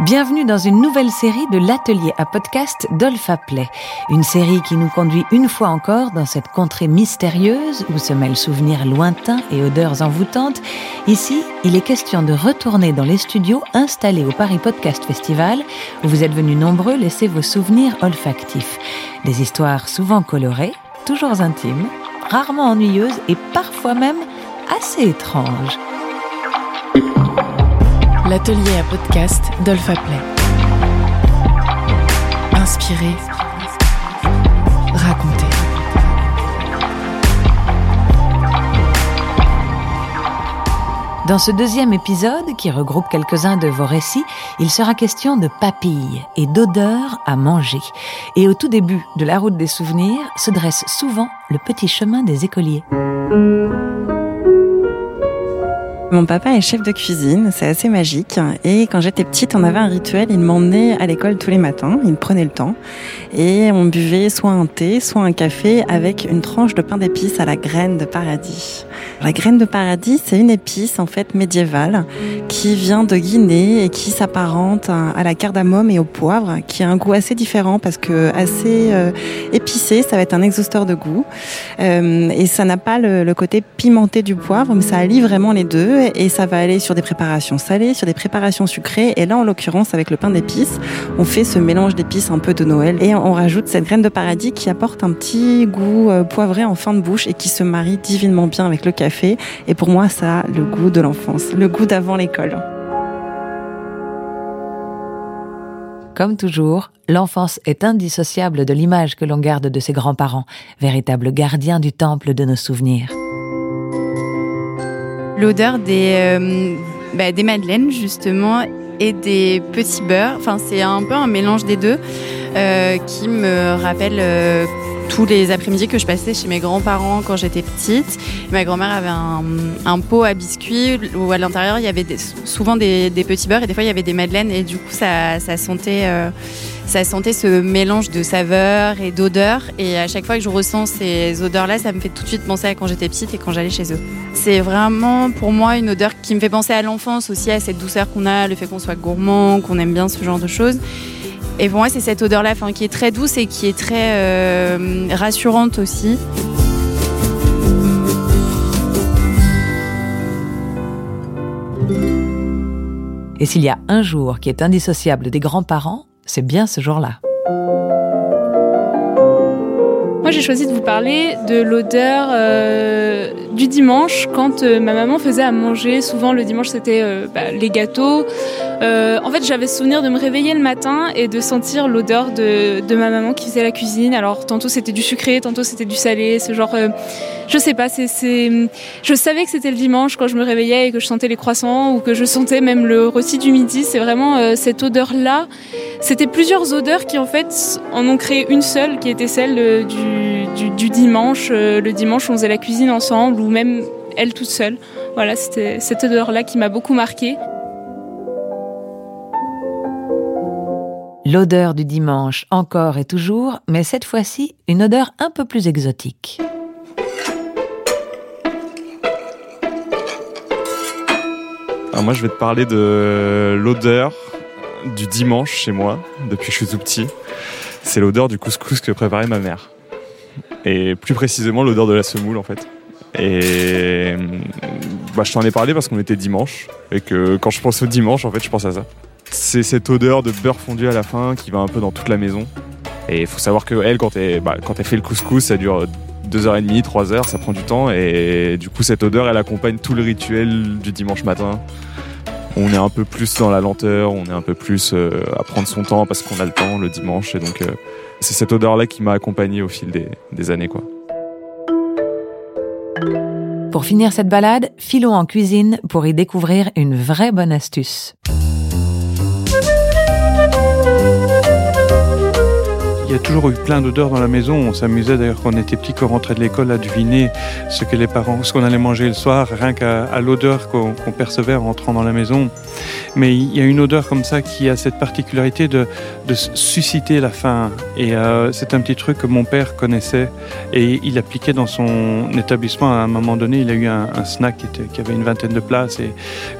Bienvenue dans une nouvelle série de l'atelier à podcast d'Olfa Play. Une série qui nous conduit une fois encore dans cette contrée mystérieuse où se mêlent souvenirs lointains et odeurs envoûtantes. Ici, il est question de retourner dans les studios installés au Paris Podcast Festival où vous êtes venus nombreux laisser vos souvenirs olfactifs. Des histoires souvent colorées, toujours intimes, rarement ennuyeuses et parfois même assez étranges l'atelier à podcast d'Olfa Play. Inspiré, raconter. Dans ce deuxième épisode, qui regroupe quelques-uns de vos récits, il sera question de papilles et d'odeurs à manger. Et au tout début de la route des souvenirs se dresse souvent le petit chemin des écoliers. Mon papa est chef de cuisine, c'est assez magique. Et quand j'étais petite, on avait un rituel, il m'emmenait à l'école tous les matins, il prenait le temps. Et on buvait soit un thé, soit un café avec une tranche de pain d'épices à la graine de paradis. La graine de paradis, c'est une épice en fait médiévale qui vient de Guinée et qui s'apparente à la cardamome et au poivre, qui a un goût assez différent parce que assez euh, épicé, ça va être un exhausteur de goût. Euh, et ça n'a pas le, le côté pimenté du poivre, mais ça allie vraiment les deux et ça va aller sur des préparations salées, sur des préparations sucrées. Et là, en l'occurrence, avec le pain d'épices, on fait ce mélange d'épices un peu de Noël et on rajoute cette graine de paradis qui apporte un petit goût euh, poivré en fin de bouche et qui se marie divinement bien avec le café. Et pour moi, ça a le goût de l'enfance, le goût d'avant l'école. Comme toujours, l'enfance est indissociable de l'image que l'on garde de ses grands-parents, véritables gardiens du temple de nos souvenirs l'odeur des, euh, bah, des madeleines justement et des petits beurres. Enfin, c'est un peu un mélange des deux euh, qui me rappelle euh, tous les après-midi que je passais chez mes grands-parents quand j'étais petite. Ma grand-mère avait un, pot à biscuits où à l'intérieur il y avait souvent des, petits beurres et des fois il y avait des madeleines et du coup ça, sentait, euh, ça sentait ce mélange de saveurs et d'odeurs et à chaque fois que je ressens ces odeurs-là, ça me fait tout de suite penser à quand j'étais petite et quand j'allais chez eux. C'est vraiment pour moi une odeur qui me fait penser à l'enfance aussi, à cette douceur qu'on a, le fait qu'on soit gourmand, qu'on aime bien ce genre de choses. Et pour moi, c'est cette odeur-là qui est très douce et qui est très euh, rassurante aussi. Et s'il y a un jour qui est indissociable des grands-parents, c'est bien ce jour-là. Moi, j'ai choisi de vous parler de l'odeur euh, du dimanche quand euh, ma maman faisait à manger. Souvent, le dimanche, c'était euh, bah, les gâteaux. en fait, j'avais souvenir de me réveiller le matin et de sentir l'odeur de, de, ma maman qui faisait la cuisine. Alors, tantôt c'était du sucré, tantôt c'était du salé. Ce genre, je sais pas. Je savais que c'était le dimanche quand je me réveillais et que je sentais les croissants ou que je sentais même le rôti du midi. C'est vraiment cette odeur-là. C'était plusieurs odeurs qui, en fait, en ont créé une seule, qui était celle du du, dimanche. Euh, le dimanche, on faisait la cuisine ensemble ou même elle toute seule. Voilà, c'était cette odeur-là qui m'a beaucoup marquée. L'odeur du dimanche, encore et toujours, mais cette fois-ci, une odeur un peu plus exotique. moi, je vais te parler de l'odeur du dimanche chez moi, depuis que je suis tout petit. C'est l'odeur du couscous que préparait ma mère et plus précisément l'odeur de la semoule en fait. Et bah, je t'en ai parlé parce qu'on était dimanche et que quand je pense au dimanche, en fait, je pense à ça. C'est cette odeur de beurre fondu à la fin qui va un peu dans toute la maison. Et il faut savoir que elle, quand elle, bah, quand elle fait le couscous, ça dure 2h30, 3h, ça prend du temps. Et du coup, cette odeur, elle accompagne tout le rituel du dimanche matin. On est un peu plus dans la lenteur, on est un peu plus euh, à prendre son temps parce qu'on a le temps le dimanche. Et donc, euh, c'est cette odeur-là qui m'a accompagné au fil des, années. Quoi. Pour finir cette balade, filons en cuisine pour y découvrir une vraie bonne astuce. Y a toujours eu plein d'odeurs dans la maison. On s'amusait d'ailleurs quand on était petit, quand on rentrait de l'école, à deviner ce que les parents, ce qu'on allait manger le soir, rien qu'à l'odeur qu'on percevait en rentrant dans la maison. Mais il y a une odeur comme ça qui a cette particularité de, susciter la faim. Et euh, c'est un petit truc que mon père connaissait et il appliquait dans son établissement. À un moment donné, il a eu un, snack qui, avait une vingtaine de places et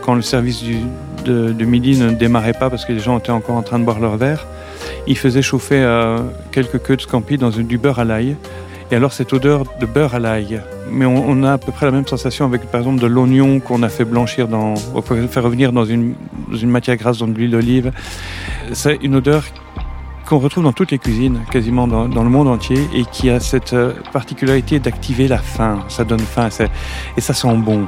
quand le service du, de, midi ne démarrait pas parce que les gens étaient encore en train de boire leur verre, il faisait chauffer euh, quelques queues de scampi dans une, du beurre à l'ail. Et alors cette odeur de beurre à l'ail, mais on, a à peu près la même sensation avec par exemple de l'oignon qu'on a fait blanchir dans, on peut faire revenir dans une, dans une matière grasse, dans de l'huile d'olive. C'est une odeur qu'on retrouve dans toutes les cuisines, quasiment dans, dans, le monde entier, et qui a cette particularité d'activer la faim. Ça donne faim, et ça sent bon.